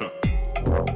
Huh.